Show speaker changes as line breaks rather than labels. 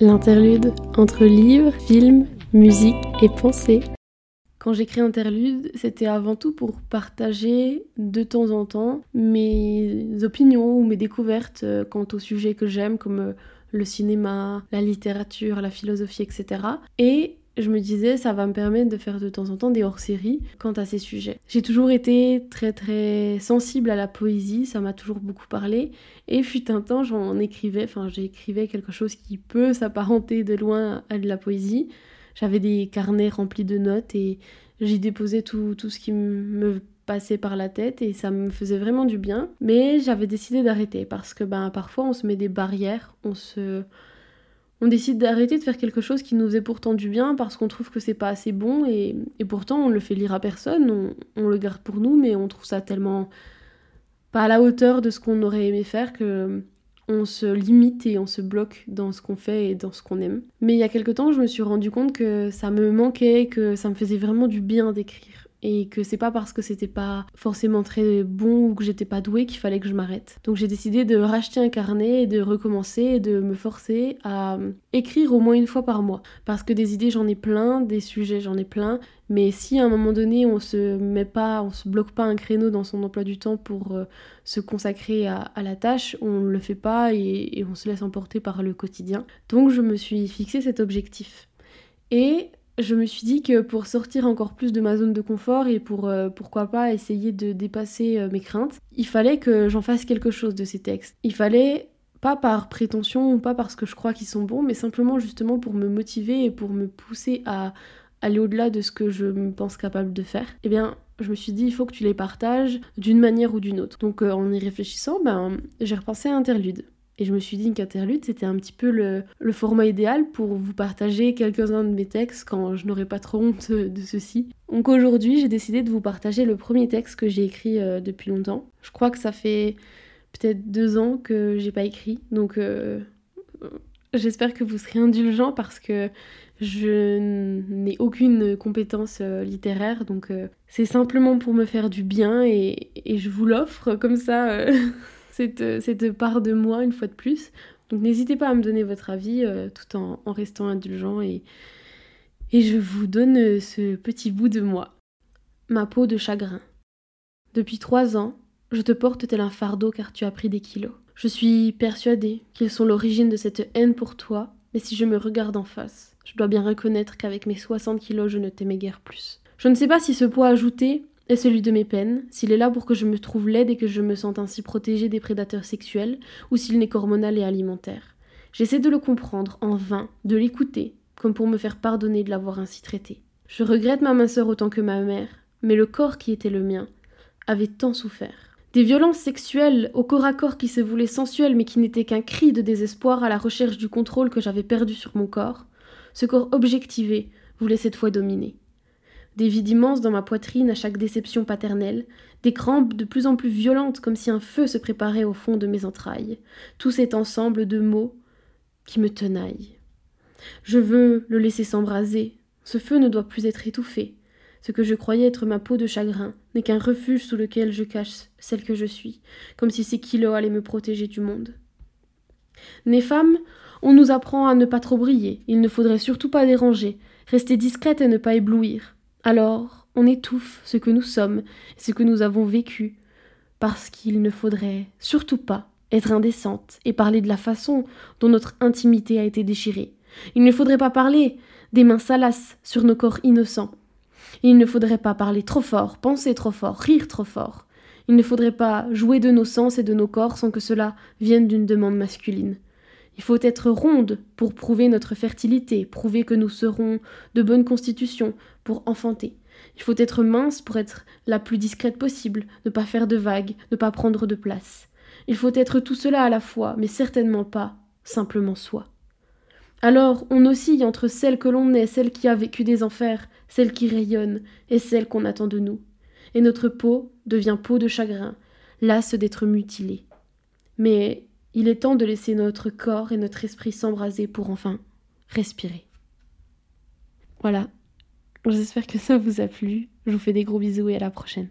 L'interlude entre livres, films, musique et pensée. Quand j'écris Interlude, c'était avant tout pour partager de temps en temps mes opinions ou mes découvertes euh, quant aux sujets que j'aime, comme euh, le cinéma, la littérature, la philosophie, etc. Et je me disais, ça va me permettre de faire de temps en temps des hors-séries quant à ces sujets. J'ai toujours été très très sensible à la poésie, ça m'a toujours beaucoup parlé. Et fut un temps, j'en écrivais, enfin j'écrivais quelque chose qui peut s'apparenter de loin à de la poésie. J'avais des carnets remplis de notes et j'y déposais tout, tout ce qui me passait par la tête et ça me faisait vraiment du bien. Mais j'avais décidé d'arrêter parce que ben, parfois on se met des barrières, on se on décide d'arrêter de faire quelque chose qui nous faisait pourtant du bien parce qu'on trouve que c'est pas assez bon et, pourtant on le fait lire à personne, on, le garde pour nous, mais on trouve ça tellement pas à la hauteur de ce qu'on aurait aimé faire que on se limite et on se bloque dans ce qu'on fait et dans ce qu'on aime. Mais il y a quelque temps, je me suis rendu compte que ça me manquait, que ça me faisait vraiment du bien d'écrire et que c'est pas parce que c'était pas forcément très bon ou que j'étais pas douée qu'il fallait que je m'arrête. Donc j'ai décidé de racheter un carnet et de recommencer et de me forcer à écrire au moins une fois par mois parce que des idées j'en ai plein, des sujets j'en ai plein, mais si à un moment donné on se met pas, on se bloque pas un créneau dans son emploi du temps pour euh, se consacrer à, la tâche, on le fait pas et, et on se laisse emporter par le quotidien. Donc je me suis fixé cet objectif. Et je me suis dit que pour sortir encore plus de ma zone de confort et pour euh, pourquoi pas essayer de dépasser euh, mes craintes, il fallait que j'en fasse quelque chose de ces textes. Il fallait pas par prétention ou pas parce que je crois qu'ils sont bons, mais simplement justement pour me motiver et pour me pousser à aller au-delà de ce que je me pense capable de faire. Eh bien, je me suis dit, il faut que tu les partages d'une manière ou d'une autre. Donc euh, en y réfléchissant, ben, j'ai repensé à Interlude. Et je me suis dit qu'Interlude, c'était un petit peu le, format idéal pour vous partager quelques-uns de mes textes quand je n'aurais pas trop honte de ceci. Donc aujourd'hui, j'ai décidé de vous partager le premier texte que j'ai écrit euh, depuis longtemps. Je crois que ça fait peut-être deux ans que j'ai pas écrit, donc euh, j'espère que vous serez indulgents parce que je n'ai aucune compétence euh, littéraire, donc c'est simplement pour me faire du bien et, et je vous l'offre comme ça. cette, cette part de moi une fois de plus. Donc n'hésitez pas à me donner votre avis euh, tout en, en, restant indulgent et, et je vous donne euh, ce petit bout de moi. Ma peau de chagrin. Depuis trois ans, je te porte tel un fardeau car tu as pris des kilos. Je suis persuadée qu'ils sont l'origine de cette haine pour toi, mais si je me regarde en face, je dois bien reconnaître qu'avec mes 60 kilos, je ne t'aimais guère plus. Je ne sais pas si ce poids ajouté et celui de mes peines, s'il est là pour que je me trouve laide et que je me sente ainsi protégée des prédateurs sexuels, ou s'il n'est qu'hormonal et alimentaire. J'essaie de le comprendre, en vain, de l'écouter, comme pour me faire pardonner de l'avoir ainsi traité. Je regrette ma minceur autant que ma mère, mais le corps qui était le mien avait tant souffert. Des violences sexuelles au corps à corps qui se voulaient sensuelles mais qui n'étaient qu'un cri de désespoir à la recherche du contrôle que j'avais perdu sur mon corps, ce corps objectivé voulait cette fois dominer des vides immenses dans ma poitrine à chaque déception paternelle, des crampes de plus en plus violentes comme si un feu se préparait au fond de mes entrailles, tout cet ensemble de mots qui me tenaillent. Je veux le laisser s'embraser, ce feu ne doit plus être étouffé. Ce que je croyais être ma peau de chagrin n'est qu'un refuge sous lequel je cache celle que je suis, comme si ces kilos allaient me protéger du monde. Né femme, on nous apprend à ne pas trop briller, il ne faudrait surtout pas déranger, rester discrète et ne pas éblouir. Alors, on étouffe ce que nous sommes, ce que nous avons vécu, parce qu'il ne faudrait surtout pas être indécente et parler de la façon dont notre intimité a été déchirée. Il ne faudrait pas parler des mains salaces sur nos corps innocents. Il ne faudrait pas parler trop fort, penser trop fort, rire trop fort. Il ne faudrait pas jouer de nos sens et de nos corps sans que cela vienne d'une demande masculine. Il faut être ronde pour prouver notre fertilité, prouver que nous serons de bonne constitution pour enfanter. Il faut être mince pour être la plus discrète possible, ne pas faire de vagues, ne pas prendre de place. Il faut être tout cela à la fois, mais certainement pas simplement soi. Alors on oscille entre celle que l'on est, celle qui a vécu des enfers, celle qui rayonne, et celle qu'on attend de nous. Et notre peau devient peau de chagrin, lasse d'être mutilée. Mais il est temps de laisser notre corps et notre esprit s'embraser pour enfin respirer. Voilà. J'espère que ça vous a plu. Je vous fais des gros bisous et à la prochaine.